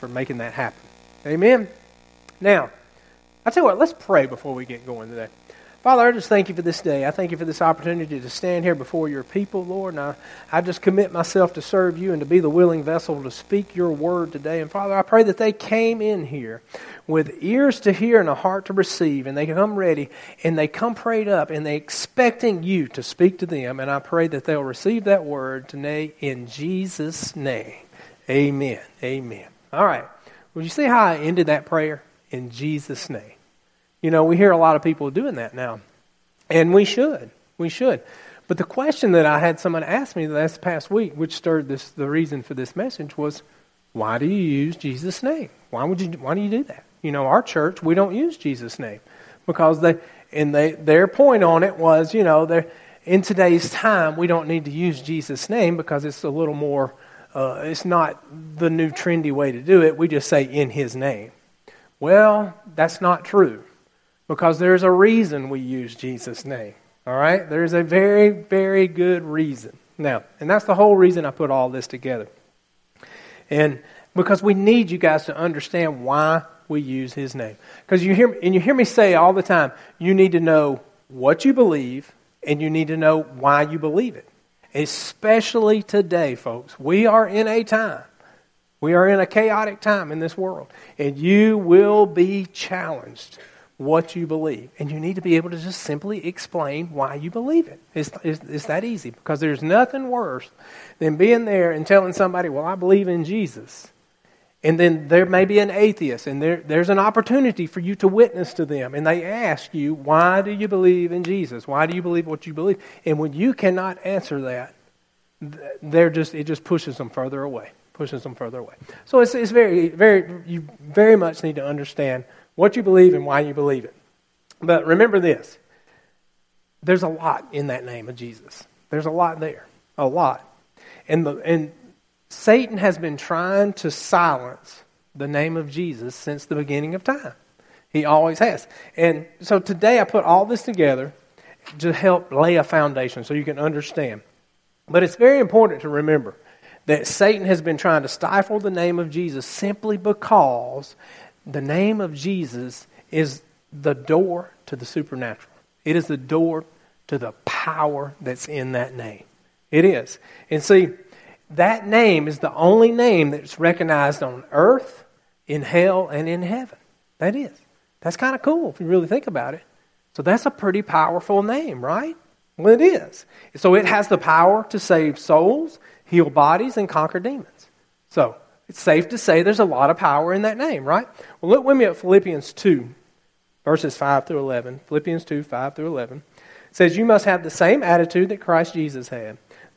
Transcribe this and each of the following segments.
for making that happen. Amen. Now, I tell you what, let's pray before we get going today. Father, I just thank you for this day. I thank you for this opportunity to stand here before your people, Lord. And I, I just commit myself to serve you and to be the willing vessel to speak your word today. And Father, I pray that they came in here with ears to hear and a heart to receive, and they come ready and they come prayed up and they expecting you to speak to them. And I pray that they'll receive that word today in Jesus' name. Amen. Amen. All right. Would you see how I ended that prayer? In Jesus' name. You know, we hear a lot of people doing that now. And we should. We should. But the question that I had someone ask me last past week, which stirred this the reason for this message, was why do you use Jesus' name? Why would you why do you do that? You know, our church, we don't use Jesus' name. Because they and they their point on it was, you know, in today's time we don't need to use Jesus' name because it's a little more uh, it's not the new trendy way to do it. We just say in his name. Well, that's not true because there's a reason we use Jesus' name. All right? There's a very, very good reason. Now, and that's the whole reason I put all this together. And because we need you guys to understand why we use his name. Because you hear and you hear me say all the time, you need to know what you believe and you need to know why you believe it. Especially today, folks. We are in a time. We are in a chaotic time in this world. And you will be challenged what you believe. And you need to be able to just simply explain why you believe it. It's, it's, it's, that easy because there's nothing worse than being there and telling somebody, well, I believe in Jesus. And then there may be an atheist, and there, there's an opportunity for you to witness to them. And they ask you, why do you believe in Jesus? Why do you believe what you believe? And when you cannot answer that, they're just, it just pushes them further away. Pushes them further away. So it's, it's very, very, you very much need to understand what you believe and why you believe it. But remember this there's a lot in that name of Jesus. There's a lot there. A lot. And, the, and Satan has been trying to silence the name of Jesus since the beginning of time. He always has. And so today I put all this together to help lay a foundation so you can understand. But it's very important to remember that Satan has been trying to stifle the name of Jesus simply because the name of Jesus is the door to the supernatural. It is the door to the power that's in that name. It is. And see, that name is the only name that's recognized on earth, in hell, and in heaven. That is. That's kind of cool if you really think about it. So that's a pretty powerful name, right? Well, it is. So it has the power to save souls, heal bodies, and conquer demons. So it's safe to say there's a lot of power in that name, right? Well, look with me at Philippians 2, verses 5 through 11. Philippians 2, 5 through 11. It says, You must have the same attitude that Christ Jesus had.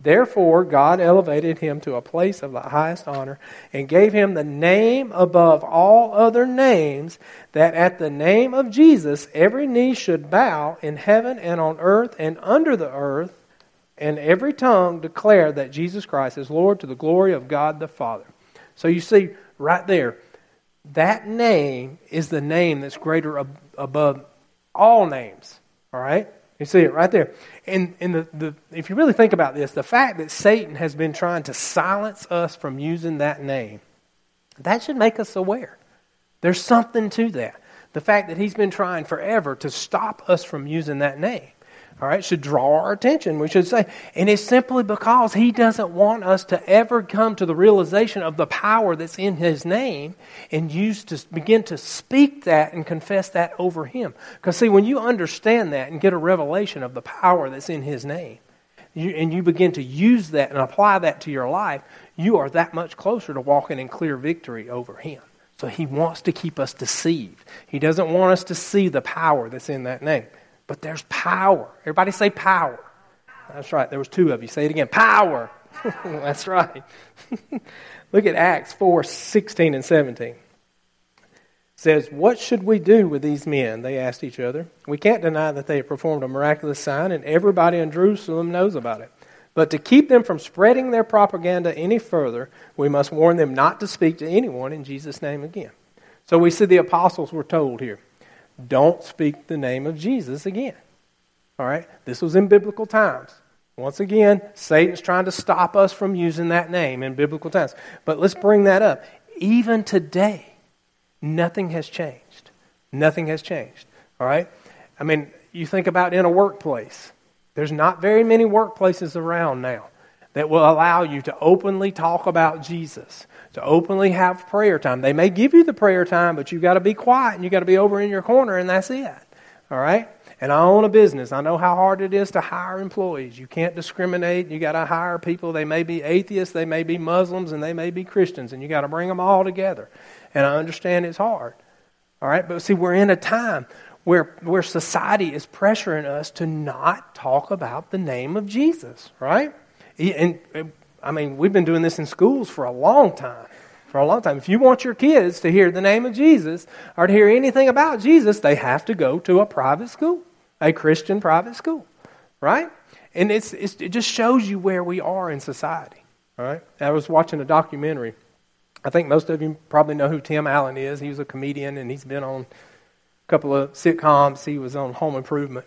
Therefore, God elevated him to a place of the highest honor and gave him the name above all other names, that at the name of Jesus every knee should bow in heaven and on earth and under the earth, and every tongue declare that Jesus Christ is Lord to the glory of God the Father. So you see, right there, that name is the name that's greater ab- above all names. All right? You see it right there. And, and the, the, if you really think about this, the fact that Satan has been trying to silence us from using that name, that should make us aware. There's something to that. The fact that he's been trying forever to stop us from using that name all right, should draw our attention, we should say. And it's simply because he doesn't want us to ever come to the realization of the power that's in his name and use to begin to speak that and confess that over him. Because, see, when you understand that and get a revelation of the power that's in his name, you, and you begin to use that and apply that to your life, you are that much closer to walking in clear victory over him. So he wants to keep us deceived. He doesn't want us to see the power that's in that name. But there's power. Everybody say power. That's right. There was two of you. Say it again. Power. That's right. Look at Acts 4 16 and 17. It says, What should we do with these men? They asked each other. We can't deny that they have performed a miraculous sign, and everybody in Jerusalem knows about it. But to keep them from spreading their propaganda any further, we must warn them not to speak to anyone in Jesus' name again. So we see the apostles were told here don't speak the name of Jesus again. All right? This was in biblical times. Once again, Satan's trying to stop us from using that name in biblical times. But let's bring that up. Even today, nothing has changed. Nothing has changed. All right? I mean, you think about in a workplace. There's not very many workplaces around now that will allow you to openly talk about Jesus, to openly have prayer time. They may give you the prayer time, but you've got to be quiet and you've got to be over in your corner, and that's it. All right? And I own a business. I know how hard it is to hire employees. You can't discriminate. You got to hire people. They may be atheists, they may be Muslims, and they may be Christians, and you got to bring them all together. And I understand it's hard. All right? But see, we're in a time where, where society is pressuring us to not talk about the name of Jesus, right? And, I mean, we've been doing this in schools for a long time. For a long time. If you want your kids to hear the name of Jesus or to hear anything about Jesus, they have to go to a private school, a Christian private school, right? And it's, it's, it just shows you where we are in society, right? I was watching a documentary. I think most of you probably know who Tim Allen is. He was a comedian and he's been on a couple of sitcoms. He was on Home Improvement.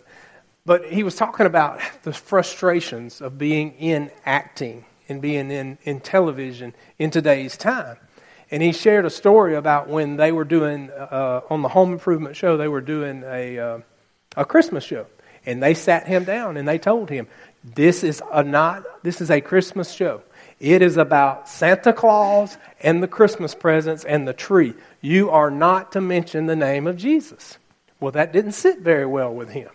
But he was talking about the frustrations of being in acting and being in, in television in today's time. And he shared a story about when they were doing, uh, on the Home Improvement show, they were doing a, uh, a Christmas show. And they sat him down and they told him, this is, a not, this is a Christmas show. It is about Santa Claus and the Christmas presents and the tree. You are not to mention the name of Jesus. Well, that didn't sit very well with him.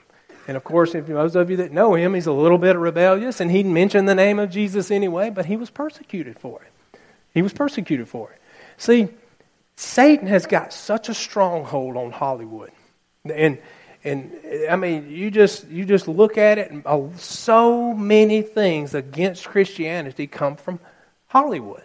And of course, if those of you that know him, he's a little bit rebellious and he'd mention the name of Jesus anyway, but he was persecuted for it. He was persecuted for it. See, Satan has got such a stronghold on Hollywood. And and I mean, you just you just look at it, and uh, so many things against Christianity come from Hollywood.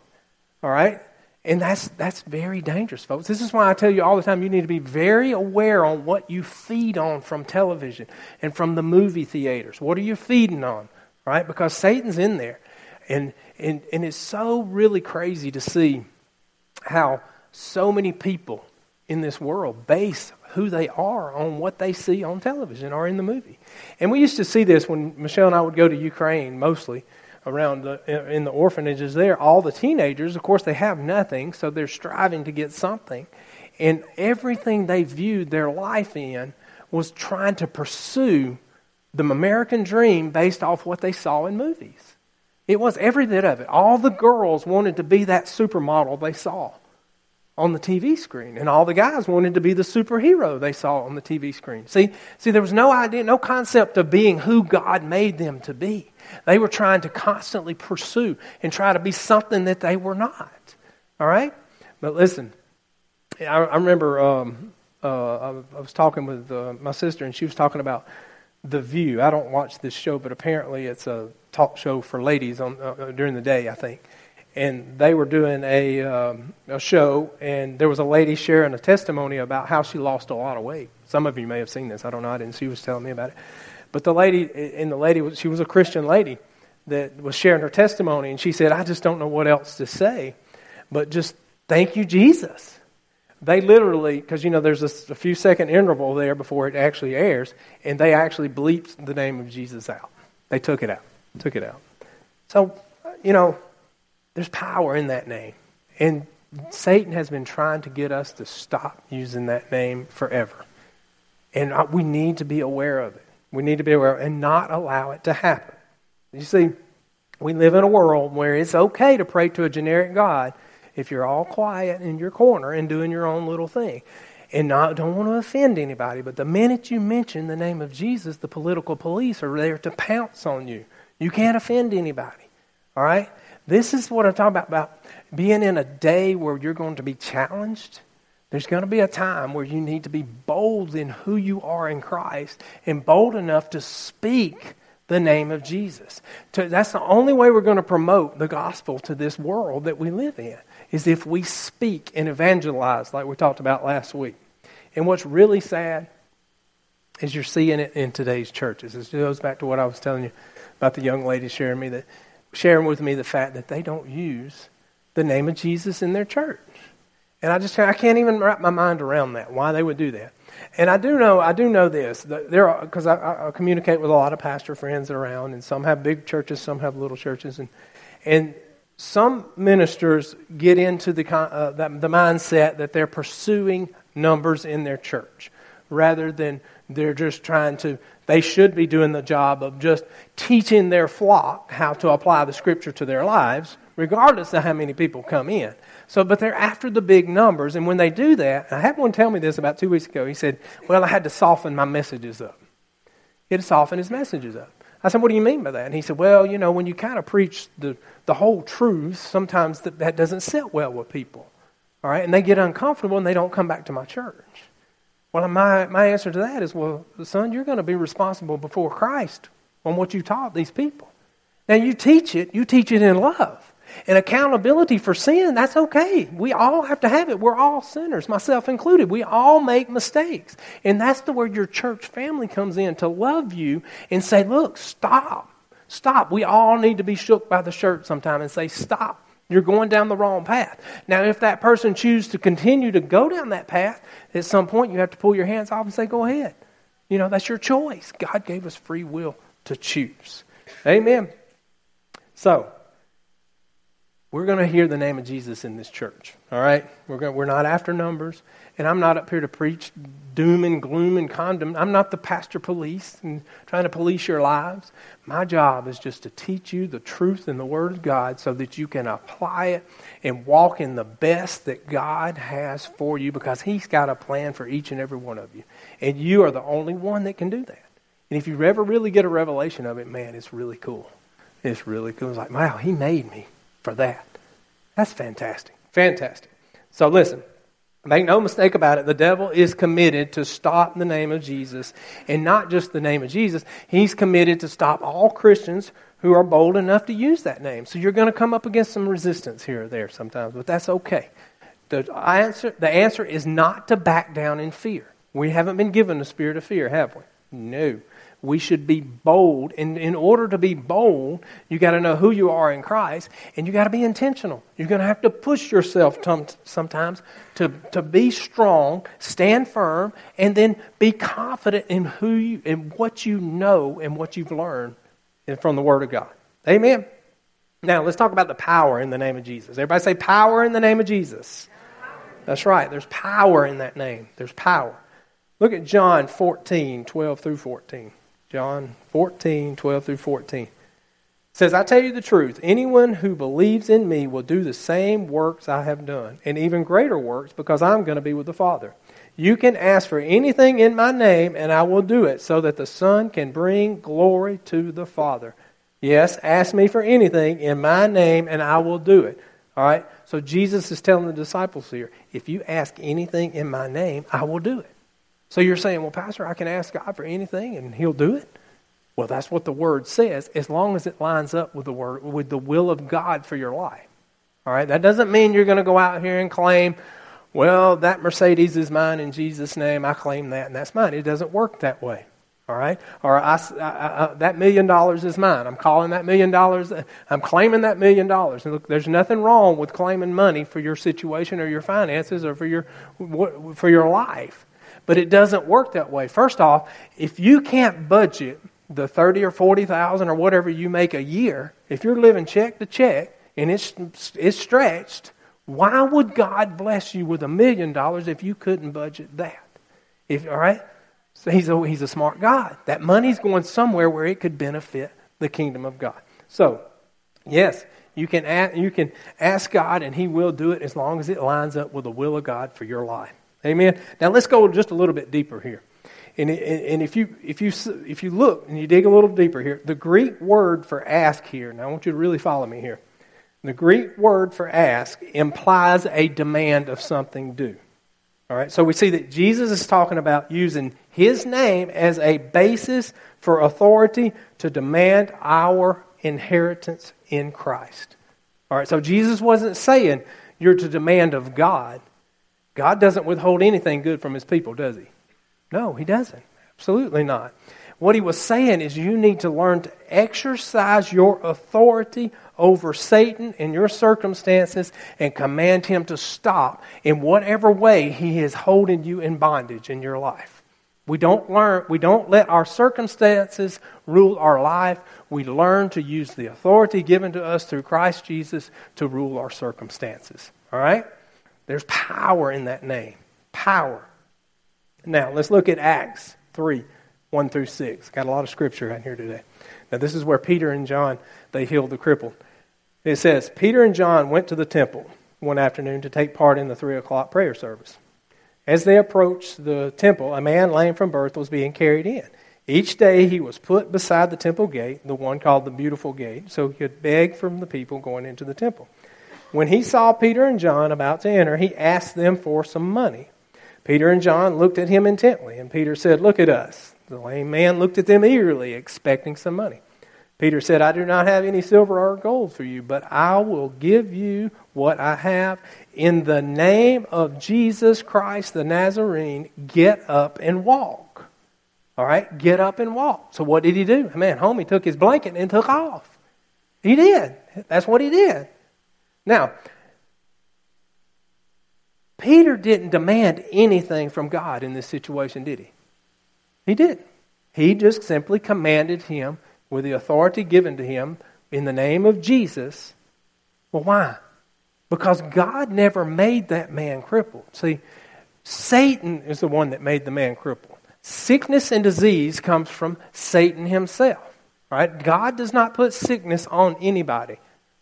All right, and that's that's very dangerous, folks. This is why I tell you all the time you need to be very aware on what you feed on from television and from the movie theaters. What are you feeding on? Right? Because Satan's in there. And and and it's so really crazy to see how so many people in this world base who they are on what they see on television or in the movie. And we used to see this when Michelle and I would go to Ukraine mostly around the, in the orphanages there. All the teenagers, of course, they have nothing, so they're striving to get something. And everything they viewed their life in was trying to pursue the American dream based off what they saw in movies. It was every bit of it. All the girls wanted to be that supermodel they saw on the TV screen. And all the guys wanted to be the superhero they saw on the TV screen. See, see, there was no idea, no concept of being who God made them to be. They were trying to constantly pursue and try to be something that they were not. All right? But listen, I, I remember um, uh, I, was talking with uh, my sister, and she was talking about The View. I don't watch this show, but apparently it's a talk show for ladies on, uh, during the day, I think and they were doing a, um, a show, and there was a lady sharing a testimony about how she lost a lot of weight. Some of you may have seen this. I don't know. I didn't. She was telling me about it. But the lady, and the lady, she was a Christian lady that was sharing her testimony, and she said, "I just don't know what else to say, but just thank you, Jesus." They literally, because you know, there's a, a few second interval there before it actually airs, and they actually bleeped the name of Jesus out. They took it out. Took it out. So, you know, there's power in that name. And Satan has been trying to get us to stop using that name forever. And we need to be aware of it. We need to be aware and not allow it to happen. You see, we live in a world where it's okay to pray to a generic God if you're all quiet in your corner and doing your own little thing and not don't want to offend anybody. But the minute you mention the name of Jesus, the political police are there to pounce on you. You can't offend anybody. All right? This is what I'm talking about, about being in a day where you're going to be challenged. There's going to be a time where you need to be bold in who you are in Christ and bold enough to speak the name of Jesus. To, that's the only way we're going to promote the gospel to this world that we live in, is if we speak and evangelize like we talked about last week. And what's really sad is you're seeing it in today's churches. It goes back to what I was telling you about the young lady sharing me that sharing with me the fact that they don't use the name of Jesus in their church. And I just I can't even wrap my mind around that. Why they would do that. And I do know I do know this. There because I, I, communicate with a lot of pastor friends around, and some have big churches, some have little churches, and and some ministers get into the uh, the, the mindset that they're pursuing numbers in their church rather than they're just trying to they should be doing the job of just teaching their flock how to apply the scripture to their lives regardless of how many people come in so, but they're after the big numbers. And when they do that, I had one tell me this about two weeks ago. He said, Well, I had to soften my messages up. He had to soften his messages up. I said, What do you mean by that? And he said, Well, you know, when you kind of preach the, the whole truth, sometimes that, that doesn't sit well with people. All right? And they get uncomfortable and they don't come back to my church. Well, my, my answer to that is, Well, son, you're going to be responsible before Christ on what you taught these people. Now, you teach it, you teach it in love. And accountability for sin, that's okay. We all have to have it. We're all sinners, myself included. We all make mistakes. And that's the where your church family comes in to love you and say, look, stop. Stop. We all need to be shook by the shirt sometime and say, stop. You're going down the wrong path. Now, if that person chooses to continue to go down that path, at some point you have to pull your hands off and say, go ahead. You know, that's your choice. God gave us free will to choose. Amen. So, we're going to hear the name of Jesus in this church. All right? We're, going, we're not after numbers. And I'm not up here to preach doom and gloom and condemn. I'm not the pastor police and trying to police your lives. My job is just to teach you the truth in the Word of God so that you can apply it and walk in the best that God has for you because He's got a plan for each and every one of you. And you are the only one that can do that. And if you ever really get a revelation of it, man, it's really cool. It's really cool. It's like, wow, He made me for that. That's fantastic. Fantastic. So listen, make no mistake about it. The devil is committed to stop the name of Jesus. And not just the name of Jesus, he's committed to stop all Christians who are bold enough to use that name. So you're going to come up against some resistance here or there sometimes, but that's okay. The answer, the answer is not to back down in fear. We haven't been given the spirit of fear, have we? No we should be bold. And in order to be bold, you got to know who you are in Christ, and you got to be intentional. You're going to have to push yourself sometimes to, to be strong, stand firm, and then be confident in who you, in what you know and what you've learned from the Word of God. Amen. Now let's talk about the power in the name of Jesus. Everybody say power in the name of Jesus. That's right. There's power in that name. There's power. Look at John 14, 12 through 14. John 14, 12 through 14. It says, I tell you the truth, anyone who believes in me will do the same works I have done, and even greater works, because I'm going to be with the Father. You can ask for anything in my name, and I will do it, so that the Son can bring glory to the Father. Yes, ask me for anything in my name, and I will do it. All right? So Jesus is telling the disciples here if you ask anything in my name, I will do it. So you're saying, well, Pastor, I can ask God for anything and He'll do it? Well, that's what the Word says, as long as it lines up with the Word, with the will of God for your life. All right? That doesn't mean you're going to go out here and claim, well, that Mercedes is mine in Jesus' name. I claim that, and that's mine. It doesn't work that way. All right? Or I, I, I, that million dollars is mine. I'm calling that million dollars, I'm claiming that million dollars. And look, there's nothing wrong with claiming money for your situation or your finances or for your, for your life. But it doesn't work that way. First off, if you can't budget the 30 or 40,000 or whatever you make a year, if you're living check to check and it's it's stretched, why would God bless you with a million dollars if you couldn't budget that? If all right? So he's a, he's a smart God. That money's going somewhere where it could benefit the kingdom of God. So, yes, you can ask, you can ask God and he will do it as long as it lines up with the will of God for your life. Amen. Now let's go just a little bit deeper here. And, and if, you, if, you, if you look and you dig a little deeper here, the Greek word for ask here, now I want you to really follow me here. The Greek word for ask implies a demand of something due. All right, so we see that Jesus is talking about using his name as a basis for authority to demand our inheritance in Christ. All right, so Jesus wasn't saying you're to demand of God. God doesn't withhold anything good from his people, does he? No, he doesn't. Absolutely not. What he was saying is you need to learn to exercise your authority over Satan in your circumstances and command him to stop in whatever way he is holding you in bondage in your life. We don't learn, we don't let our circumstances rule our life. We learn to use the authority given to us through Christ Jesus to rule our circumstances. All right? There's power in that name. Power. Now, let's look at Acts 3 1 through 6. Got a lot of scripture out here today. Now, this is where Peter and John, they healed the crippled. It says, Peter and John went to the temple one afternoon to take part in the 3 o'clock prayer service. As they approached the temple, a man lame from birth was being carried in. Each day he was put beside the temple gate, the one called the Beautiful Gate, so he could beg from the people going into the temple. When he saw Peter and John about to enter, he asked them for some money. Peter and John looked at him intently, and Peter said, Look at us. The lame man looked at them eagerly, expecting some money. Peter said, I do not have any silver or gold for you, but I will give you what I have. In the name of Jesus Christ the Nazarene, get up and walk. All right, get up and walk. So what did he do? Man, homie took his blanket and took off. He did. That's what he did. Now, Peter didn't demand anything from God in this situation, did he? He didn't. He just simply commanded him with the authority given to him in the name of Jesus. Well, why? Because God never made that man crippled. See, Satan is the one that made the man crippled. Sickness and disease comes from Satan himself. Right? God does not put sickness on anybody.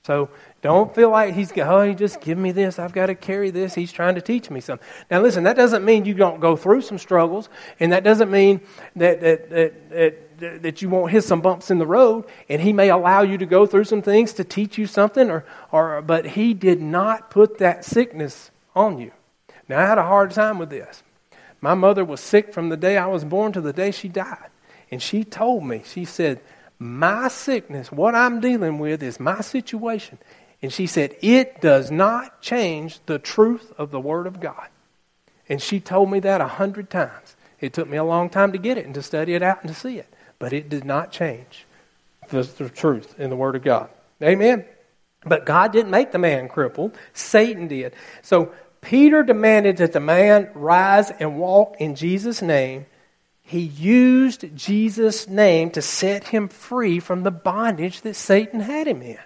So don't feel like he's, oh, he just give me this. I've got to carry this. He's trying to teach me something. Now, listen, that doesn't mean you don't go through some struggles, and that doesn't mean that, that, that, that, that you won't hit some bumps in the road, and he may allow you to go through some things to teach you something, or, or, but he did not put that sickness on you. Now, I had a hard time with this. My mother was sick from the day I was born to the day she died. And she told me, she said, My sickness, what I'm dealing with is my situation. And she said, It does not change the truth of the Word of God. And she told me that a hundred times. It took me a long time to get it and to study it out and to see it. But it did not change the, the truth in the Word of God. Amen. But God didn't make the man crippled, Satan did. So Peter demanded that the man rise and walk in Jesus' name. He used Jesus' name to set him free from the bondage that Satan had him in.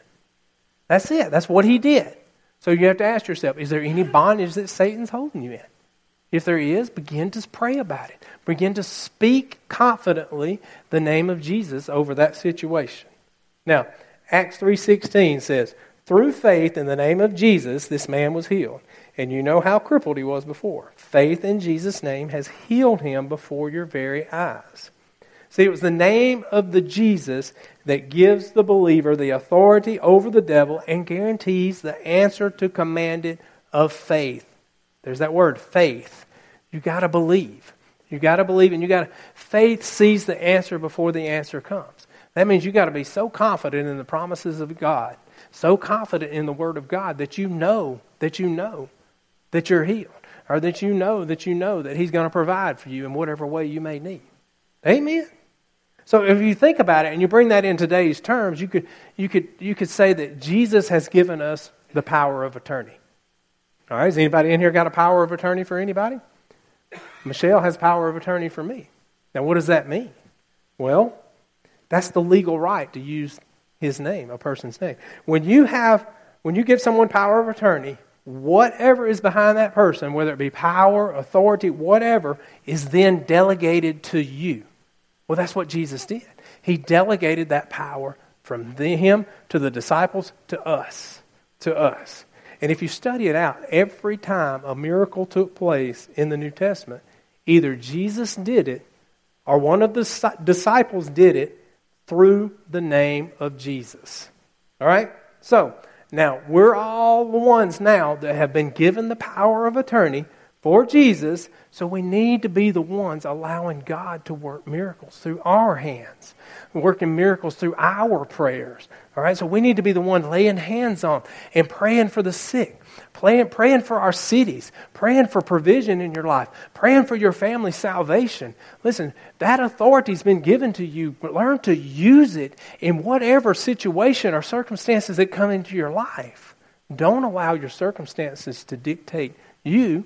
That's it. That's what he did. So you have to ask yourself is there any bondage that Satan's holding you in? If there is, begin to pray about it. Begin to speak confidently the name of Jesus over that situation. Now, Acts 3:16 says, "Through faith in the name of Jesus, this man was healed." And you know how crippled he was before. Faith in Jesus' name has healed him before your very eyes. See, it was the name of the Jesus that gives the believer the authority over the devil and guarantees the answer to commanded of faith. There's that word, faith. You got to believe. You got to believe, and you got to. Faith sees the answer before the answer comes. That means you got to be so confident in the promises of God, so confident in the Word of God that you know that you know that you're healed, or that you know that you know that He's going to provide for you in whatever way you may need. Amen. So if you think about it and you bring that in today's terms, you could, you could, you could say that Jesus has given us the power of attorney. All right, has anybody in here got a power of attorney for anybody? Michelle has power of attorney for me. Now, what does that mean? Well, that's the legal right to use his name, a person's name. When you have, when you give someone power of attorney, whatever is behind that person, whether it be power, authority, whatever, is then delegated to you. Well, that's what Jesus did. He delegated that power from the, him to the disciples to us. To us. And if you study it out, every time a miracle took place in the New Testament, either Jesus did it or one of the disciples did it through the name of Jesus. All right? So, now we're all the ones now that have been given the power of attorney for Jesus, so we need to be the ones allowing God to work miracles through our hands, working miracles through our prayers. All right, so we need to be the one laying hands on and praying for the sick, praying, praying for our cities, praying for provision in your life, praying for your family's salvation. Listen, that authority's been given to you. Learn to use it in whatever situation or circumstances that come into your life. Don't allow your circumstances to dictate you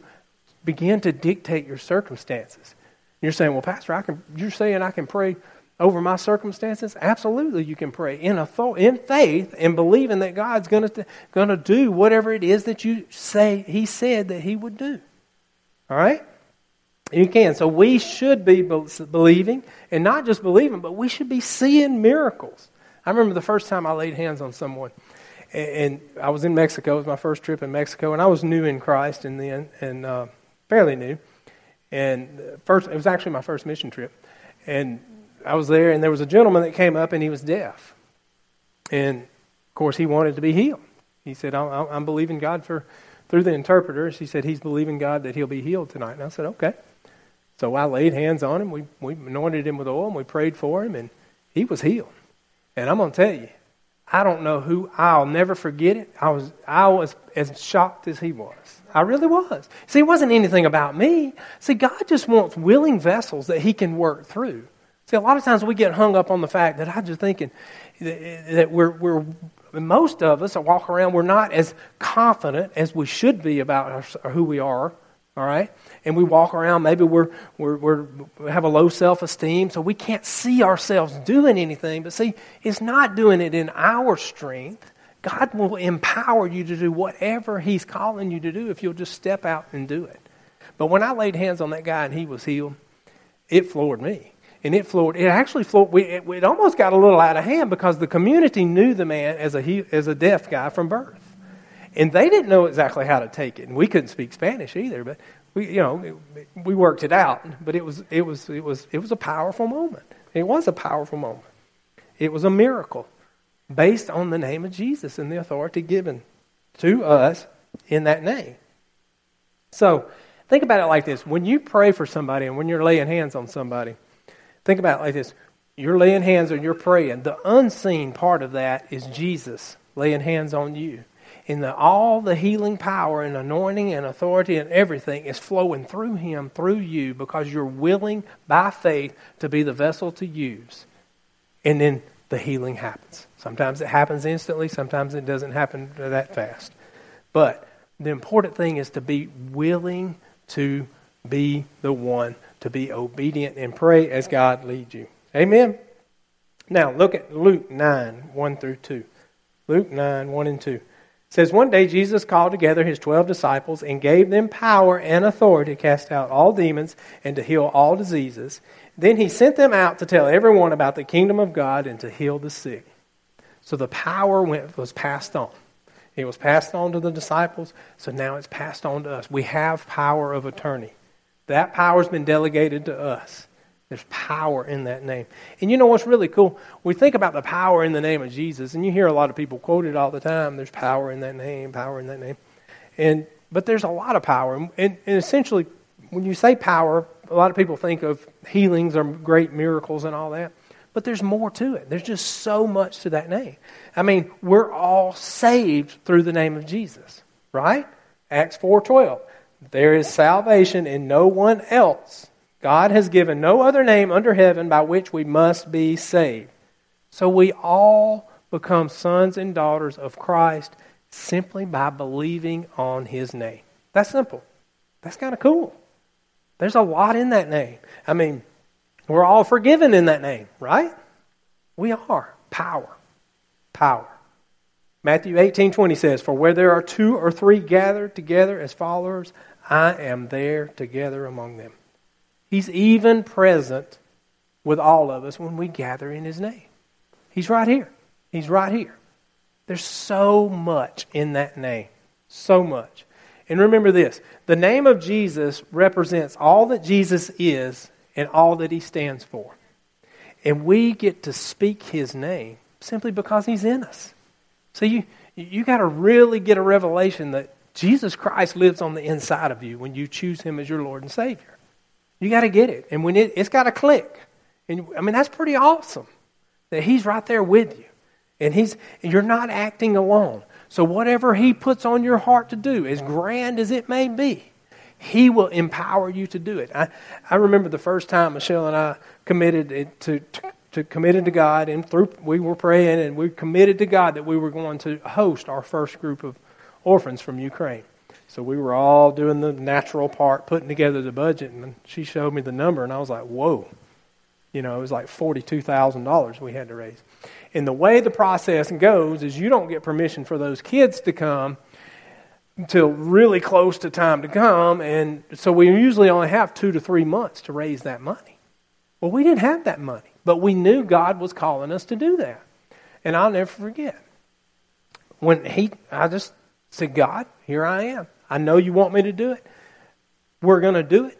begin to dictate your circumstances. You're saying, well, Pastor, I can, you're saying I can pray over my circumstances? Absolutely, you can pray in, author- in faith and believing that God's going to do whatever it is that you say He said that He would do. All right? You can. So we should be believing, and not just believing, but we should be seeing miracles. I remember the first time I laid hands on someone, and, I was in Mexico. It was my first trip in Mexico, and I was new in Christ, and then, and uh, fairly new. And first, it was actually my first mission trip. And I was there, and there was a gentleman that came up, and he was deaf. And of course, he wanted to be healed. He said, I'm, I'm believing God for, through the interpreter. he said he's believing God that he'll be healed tonight. And I said, okay. So I laid hands on him. We, we anointed him with oil, and we prayed for him, and he was healed. And I'm going to tell you, I don't know who, I'll never forget it. I was, I was as shocked as he was. I really was. See, it wasn't anything about me. See, God just wants willing vessels that He can work through. See, a lot of times we get hung up on the fact that I'm just thinking that we're, we're most of us walk around, we're not as confident as we should be about our, who we are, all right? And we walk around, maybe we're, we're, we're, we have a low self esteem, so we can't see ourselves doing anything. But see, it's not doing it in our strength. God will empower you to do whatever He's calling you to do if you'll just step out and do it. But when I laid hands on that guy and he was healed, it floored me. And it floored, it actually floored, we, it, it almost got a little out of hand because the community knew the man as a, as a deaf guy from birth. And they didn't know exactly how to take it. And we couldn't speak Spanish either, but we, you know, we worked it out. But it was, it was, it was, it was a powerful moment. It was a powerful moment. It was a miracle based on the name of Jesus and the authority given to us in that name. So, think about it like this. When you pray for somebody and when you're laying hands on somebody, think about it like this. You're laying hands or you're praying. The unseen part of that is Jesus laying hands on you. And the, all the healing power and anointing and authority and everything is flowing through him, through you, because you're willing by faith to be the vessel to use. And then the healing happens. Sometimes it happens instantly, sometimes it doesn't happen that fast. But the important thing is to be willing to be the one, to be obedient and pray as God leads you. Amen? Now, look at Luke 9, 1 through 2. Luke 9, 1 and 2. It says, One day Jesus called together his twelve disciples and gave them power and authority to cast out all demons and to heal all diseases. Then he sent them out to tell everyone about the kingdom of God and to heal the sick. So the power went, was passed on. It was passed on to the disciples, so now it's passed on to us. We have power of attorney. That power has been delegated to us. There's power in that name. And you know what's really cool? We think about the power in the name of Jesus, and you hear a lot of people quote it all the time. There's power in that name, power in that name. And but there's a lot of power. And, and essentially, when you say power, a lot of people think of healings or great miracles and all that. But there's more to it. There's just so much to that name. I mean, we're all saved through the name of Jesus, right? Acts 4:12. There is salvation in no one else. God has given no other name under heaven by which we must be saved. So we all become sons and daughters of Christ simply by believing on his name. That's simple. That's kind of cool. There's a lot in that name. I mean, we're all forgiven in that name, right? We are. Power. Power. Matthew 18 20 says, For where there are two or three gathered together as followers, I am there together among them. He's even present with all of us when we gather in His name. He's right here. He's right here. There's so much in that name. So much. And remember this the name of Jesus represents all that Jesus is and all that he stands for. And we get to speak his name simply because he's in us. So you, you got to really get a revelation that Jesus Christ lives on the inside of you when you choose Him as your Lord and Savior. You got to get it. And when it, it's got to click. And I mean, that's pretty awesome that He's right there with you. And he's, you're not acting alone. So, whatever He puts on your heart to do, as grand as it may be, He will empower you to do it. I, I remember the first time Michelle and I committed to, to, to committed to God, and through we were praying, and we committed to God that we were going to host our first group of orphans from Ukraine. So we were all doing the natural part, putting together the budget, and she showed me the number, and I was like, whoa. You know, it was like $42,000 we had to raise. And the way the process goes is you don't get permission for those kids to come until really close to time to come, and so we usually only have two to three months to raise that money. Well, we didn't have that money, but we knew God was calling us to do that. And I'll never forget. When he, I just said, God, here I am. I know you want me to do it. We're going to do it.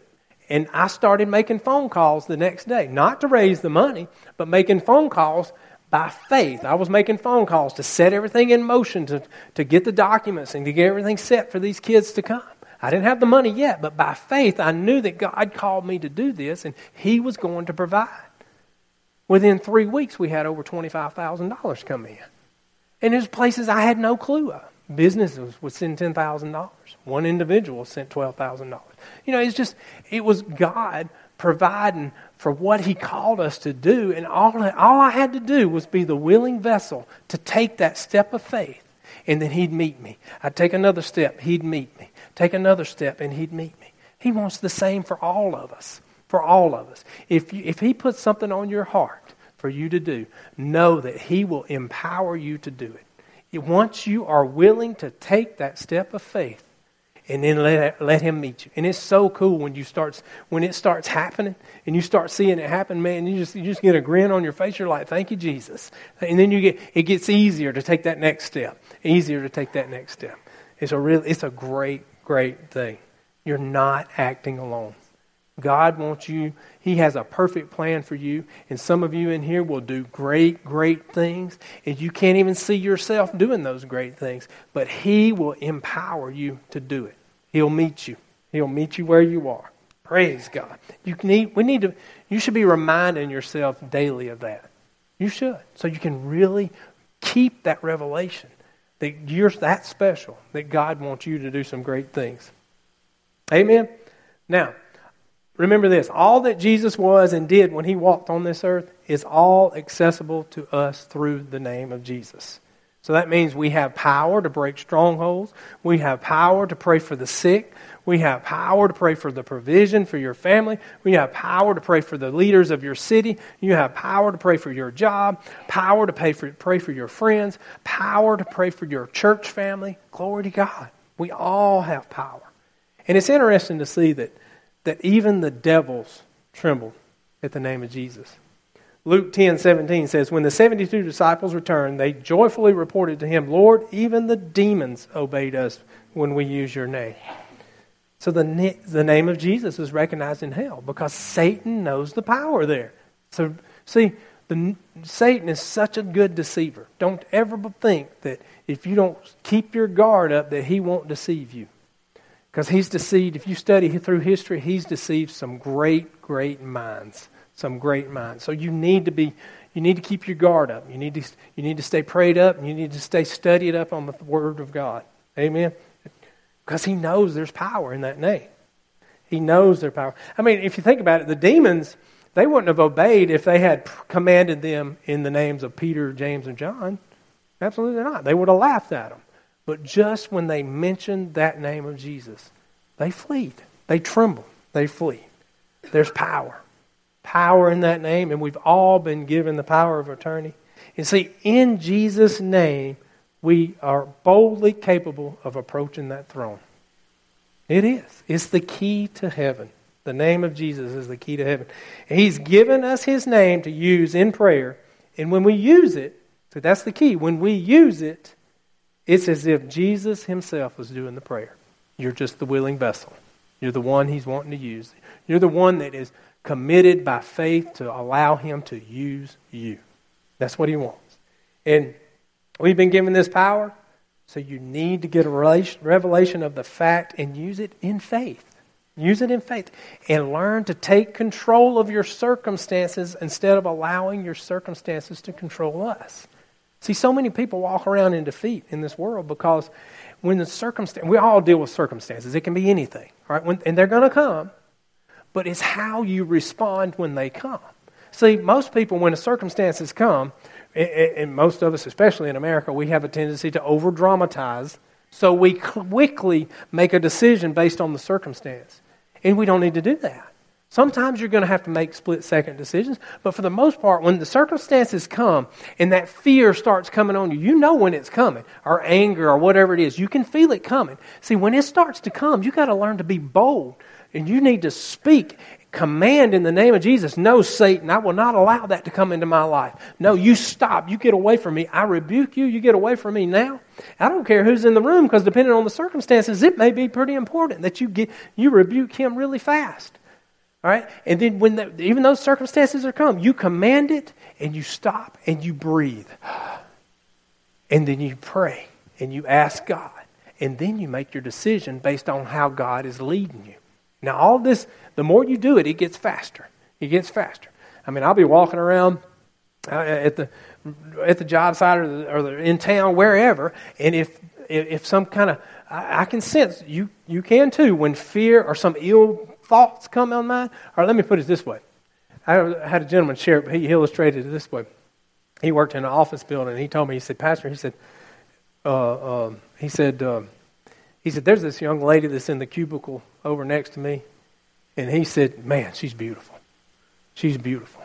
And I started making phone calls the next day, not to raise the money, but making phone calls by faith. I was making phone calls to set everything in motion, to, to get the documents and to get everything set for these kids to come. I didn't have the money yet, but by faith, I knew that God called me to do this and He was going to provide. Within three weeks, we had over $25,000 come in. And there's places I had no clue of businesses would send ten thousand dollars. One individual sent twelve thousand dollars. You know, it's just it was God providing for what He called us to do, and all all I had to do was be the willing vessel to take that step of faith, and then He'd meet me. I'd take another step, He'd meet me. Take another step, and He'd meet me. He wants the same for all of us. For all of us. If you, if He puts something on your heart for you to do, know that He will empower you to do it once you are willing to take that step of faith and then let, let him meet you. And it's so cool when you start when it starts happening and you start seeing it happen, man, you just you just get a grin on your face. You're like, Thank you, Jesus. And then you get it gets easier to take that next step. Easier to take that next step. It's a real it's a great, great thing. You're not acting alone. God wants you, He has a perfect plan for you. And some of you in here will do great, great things. And you can't even see yourself doing those great things. But He will empower you to do it. He'll meet you. He'll meet you where you are. Praise God. You need, we need to, you should be reminding yourself daily of that. You should. So you can really keep that revelation that you're that special, that God wants you to do some great things. Amen? Now, Remember this all that Jesus was and did when he walked on this earth is all accessible to us through the name of Jesus. So that means we have power to break strongholds. We have power to pray for the sick. We have power to pray for the provision for your family. We have power to pray for the leaders of your city. You have power to pray for your job, power to pray for, pray for your friends, power to pray for your church family. Glory to God. We all have power. And it's interesting to see that that even the devils trembled at the name of Jesus. Luke 10 17 says, When the 72 disciples returned, they joyfully reported to him, Lord, even the demons obeyed us when we use your name. So the, the name of Jesus is recognized in hell because Satan knows the power there. So, see, the, Satan is such a good deceiver. Don't ever think that if you don't keep your guard up, that he won't deceive you. Because he's deceived, if you study through history, he's deceived some great, great minds. Some great minds. So you need to be, you need to keep your guard up. You need to, you need to stay prayed up, and you need to stay studied up on the Word of God. Amen? Because he knows there's power in that name. He knows their power. I mean, if you think about it, the demons, they wouldn't have obeyed if they had commanded them in the names of Peter, James, and John. Absolutely not. They would have laughed at them. But just when they mentioned that name of Jesus, they flee. They tremble. They flee. There's power. Power in that name, and we've all been given the power of attorney. And see, in Jesus' name, we are boldly capable of approaching that throne. It is. It's the key to heaven. The name of Jesus is the key to heaven. And he's given us his name to use in prayer. And when we use it, so that's the key. When we use it, it's as if Jesus himself was doing the prayer. You're just the willing vessel. You're the one he's wanting to use. You're the one that is committed by faith to allow him to use you. That's what he wants. And we've been given this power So you need to get a revelation of the fact and use it in faith. Use it in faith and learn to take control of your circumstances instead of allowing your circumstances to control us. See, so many people walk around in defeat in this world because when the circumstance, we all deal with circumstances. It can be anything, right? When, and they're going to come, but it's how you respond when they come. See, most people, when the circumstances come, and most of us, especially in America, we have a tendency to over dramatize. So we quickly make a decision based on the circumstance. And we don't need to do that. Sometimes you're going to have to make split second decisions, but for the most part, when the circumstances come and that fear starts coming on you, you know when it's coming, or anger, or whatever it is. You can feel it coming. See, when it starts to come, you got to learn to be bold, and you need to speak, command in the name of Jesus. No, Satan, I will not allow that to come into my life. No, you stop. You get away from me. I rebuke you. You get away from me now. I don't care who's in the room because depending on the circumstances, it may be pretty important that you get you rebuke him really fast. All right? And then when the, even those circumstances are come, you command it and you stop and you breathe. And then you pray and you ask God. And then you make your decision based on how God is leading you. Now, all this, the more you do it, it gets faster. It gets faster. I mean, I'll be walking around uh, at the at the job site or, the, or the, in town, wherever, and if if some kind of I, I can sense you you can too when fear or some ill thoughts come on mind? Or let me put it this way. I had a gentleman share, it, he illustrated it this way. He worked in an office building, and he told me, he said, Pastor, he said, uh, um, he said, uh, he said, there's this young lady that's in the cubicle over next to me. And he said, man, she's beautiful. She's beautiful.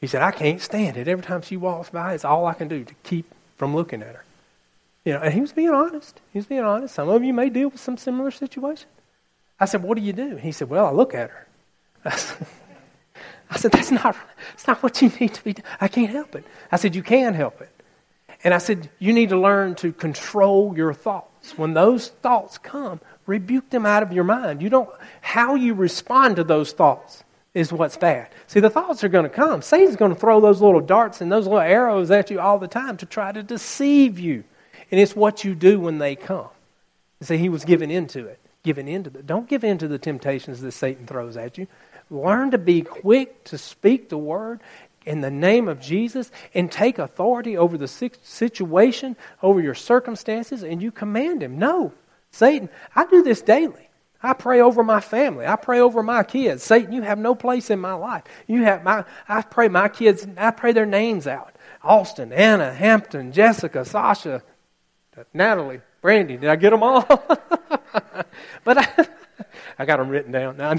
He said, I can't stand it. Every time she walks by, it's all I can do to keep from looking at her. You know, and he was being honest. He was being honest. Some of you may deal with some similar situation. I said, What do you do? He said, Well, I look at her. I said, That's not, that's not what you need to be doing. I can't help it. I said, You can help it. And I said, You need to learn to control your thoughts. When those thoughts come, rebuke them out of your mind. You don't, how you respond to those thoughts is what's bad. See, the thoughts are going to come. Satan's going to throw those little darts and those little arrows at you all the time to try to deceive you. And it's what you do when they come. See, he was given into it giving in to the, don't give in to the temptations that Satan throws at you. Learn to be quick to speak the word in the name of Jesus and take authority over the situation, over your circumstances, and you command him. No, Satan, I do this daily. I pray over my family. I pray over my kids. Satan, you have no place in my life. You have my I pray my kids, I pray their names out. Austin, Anna, Hampton, Jessica, Sasha, Natalie, Brandy. Did I get them all? but I, I got them written down now.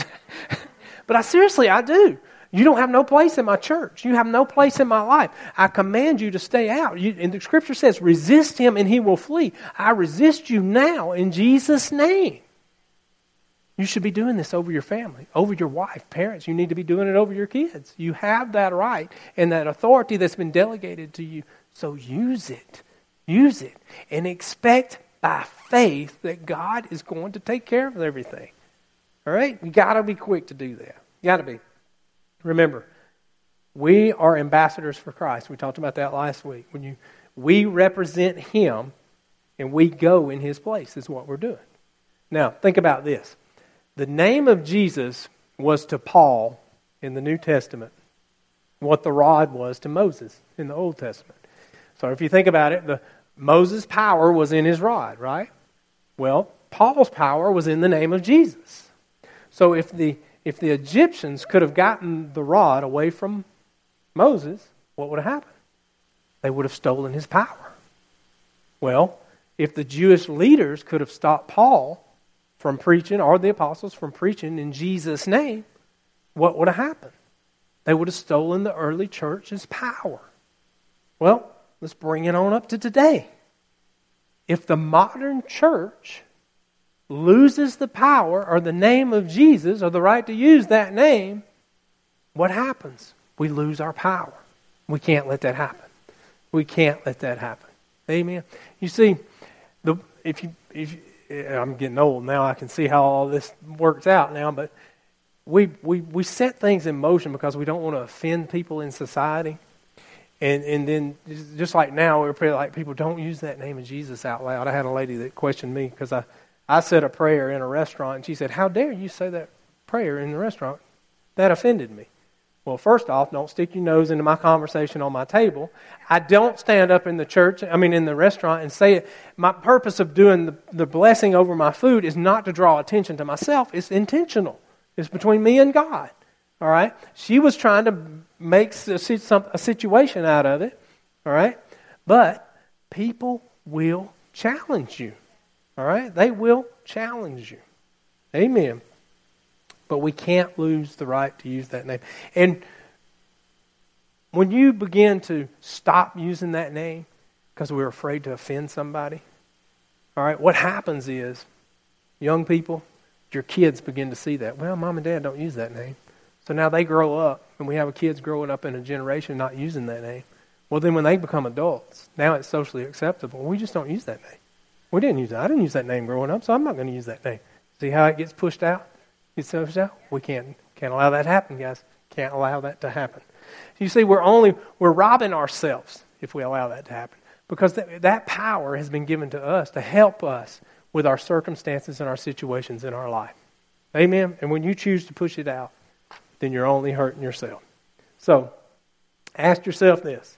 but I seriously, I do. You don't have no place in my church. You have no place in my life. I command you to stay out. You, and the scripture says, resist him and he will flee. I resist you now in Jesus' name. You should be doing this over your family, over your wife, parents. You need to be doing it over your kids. You have that right and that authority that's been delegated to you. So use it. Use it. And expect by faith that God is going to take care of everything. All right? You got to be quick to do that. You got to be. Remember, we are ambassadors for Christ. We talked about that last week. When you we represent him and we go in his place is what we're doing. Now, think about this. The name of Jesus was to Paul in the New Testament what the rod was to Moses in the Old Testament. So if you think about it, the Moses' power was in his rod, right? Well, Paul's power was in the name of Jesus. So if the if the Egyptians could have gotten the rod away from Moses, what would have happened? They would have stolen his power. Well, if the Jewish leaders could have stopped Paul from preaching, or the apostles from preaching in Jesus' name, what would have happened? They would have stolen the early church's power. Well, Let's bring it on up to today. If the modern church loses the power or the name of Jesus or the right to use that name, what happens? We lose our power. We can't let that happen. We can't let that happen. Amen. You see, the if you if you, eh, I'm getting old now, I can see how all this works out now, but we, we, we set things in motion because we don't want to offend people in society. And, and then, just like now, we're pretty like people don't use that name of Jesus out loud. I had a lady that questioned me because I, I said a prayer in a restaurant, and she said, How dare you say that prayer in the restaurant? That offended me. Well, first off, don't stick your nose into my conversation on my table. I don't stand up in the church, I mean, in the restaurant and say it. My purpose of doing the, the blessing over my food is not to draw attention to myself, it's intentional. It's between me and God. All right? She was trying to make a situation out of it. All right? But people will challenge you. All right? They will challenge you. Amen. But we can't lose the right to use that name. And when you begin to stop using that name because we're afraid to offend somebody, all right, what happens is, young people, your kids begin to see that. Well, mom and dad don't use that name. So now they grow up, and we have kids growing up in a generation not using that name. Well, then when they become adults, now it's socially acceptable. We just don't use that name. We didn't use that. I didn't use that name growing up, so I'm not going to use that name. See how it gets pushed out? Gets pushed out? We can't can't allow that to happen, guys. Can't allow that to happen. You see, we're only we're robbing ourselves if we allow that to happen because that, that power has been given to us to help us with our circumstances and our situations in our life. Amen. And when you choose to push it out, then you're only hurting yourself. So, ask yourself this: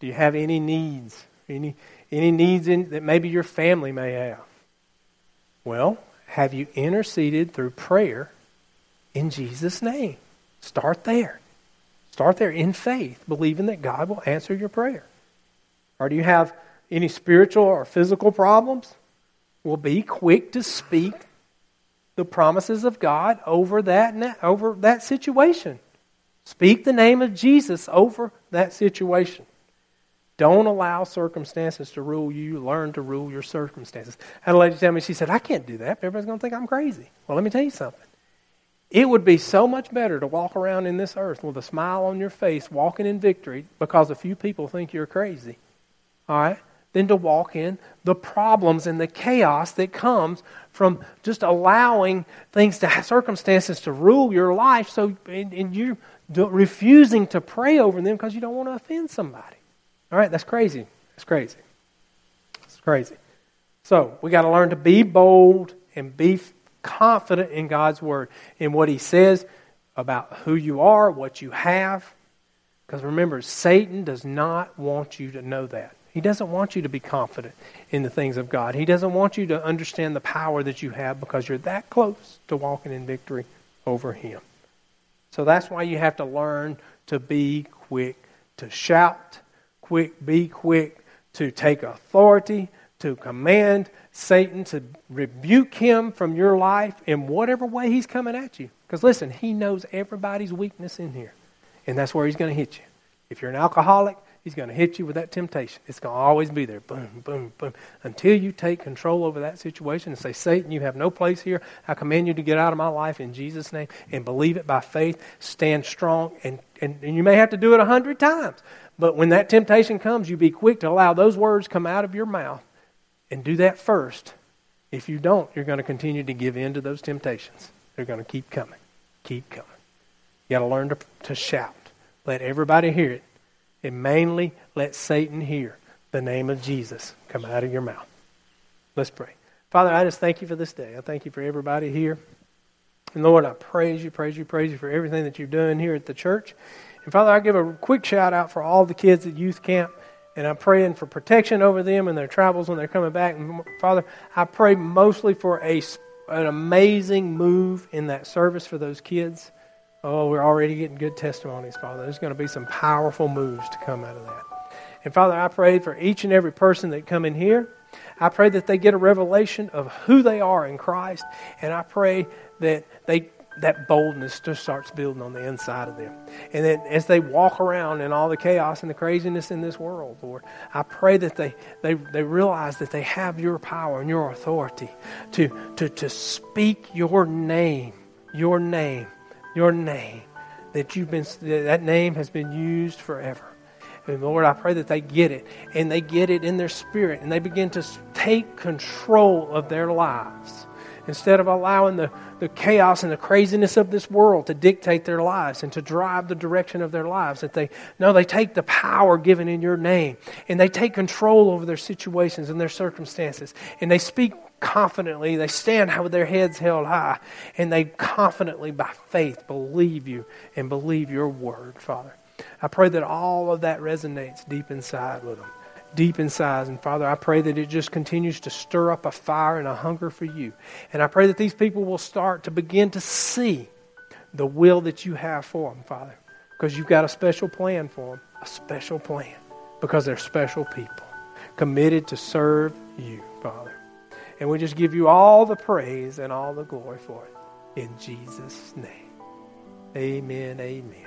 Do you have any needs? Any any needs in, that maybe your family may have? Well, have you interceded through prayer in Jesus' name? Start there. Start there in faith, believing that God will answer your prayer. Or do you have any spiritual or physical problems? Well, be quick to speak the promises of God over that, over that situation. Speak the name of Jesus over that situation. Don't allow circumstances to rule you. Learn to rule your circumstances. I had a lady tell me, she said, I can't do that. Everybody's going to think I'm crazy. Well, let me tell you something. It would be so much better to walk around in this earth with a smile on your face, walking in victory, because a few people think you're crazy. All right? Than to walk in the problems and the chaos that comes from just allowing things to circumstances to rule your life so and, and you refusing to pray over them because you don't want to offend somebody. All right, that's crazy. That's crazy. It's crazy. So we got to learn to be bold and be confident in God's word, in what He says about who you are, what you have. Because remember, Satan does not want you to know that. He doesn't want you to be confident in the things of God. He doesn't want you to understand the power that you have because you're that close to walking in victory over Him. So that's why you have to learn to be quick to shout, quick, be quick to take authority, to command Satan to rebuke him from your life in whatever way he's coming at you. Because listen, he knows everybody's weakness in here. And that's where he's going to hit you. If you're an alcoholic, he's going to hit you with that temptation. It's going to always be there. Boom, boom, boom. Until you take control over that situation and say, Satan, you have no place here. I command you to get out of my life in Jesus' name and believe it by faith. Stand strong. And, and, and you may have to do it a hundred times. But when that temptation comes, you be quick to allow those words come out of your mouth and do that first. If you don't, you're going to continue to give in to those temptations. They're going to keep coming, keep coming. You got to learn to, to shout. Let everybody hear it. And mainly let Satan hear the name of Jesus come out of your mouth. Let's pray. Father, I just thank you for this day. I thank you for everybody here. And Lord, I praise you, praise you, praise you for everything that you're doing here at the church. And Father, I give a quick shout out for all the kids at youth camp. And I'm praying for protection over them and their travels when they're coming back. And Father, I pray mostly for a, an amazing move in that service for those kids. Oh, we're already getting good testimonies, Father. There's going to be some powerful moves to come out of that. And Father, I pray for each and every person that come in here. I pray that they get a revelation of who they are in Christ. And I pray that they that boldness just starts building on the inside of them. And then as they walk around in all the chaos and the craziness in this world, Lord, I pray that they, they, they realize that they have your power and your authority to, to, to speak your name, your name, your name, that you've been that name has been used forever. And Lord, I pray that they get it and they get it in their spirit and they begin to take control of their lives instead of allowing the, the chaos and the craziness of this world to dictate their lives and to drive the direction of their lives. That they no, they take the power given in your name and they take control over their situations and their circumstances. And they speak confidently. They stand with their heads held high. And they confidently, by faith, believe you and believe your word, Father. I pray that all of that resonates deep inside with them deep inside. And Father, I pray that it just continues to stir up a fire and a hunger for you. And I pray that these people will start to begin to see the will that you have for them, Father, because you've got a special plan for them, a special plan, because they're special people committed to serve you, Father. And we just give you all the praise and all the glory for it. In Jesus' name. Amen. Amen.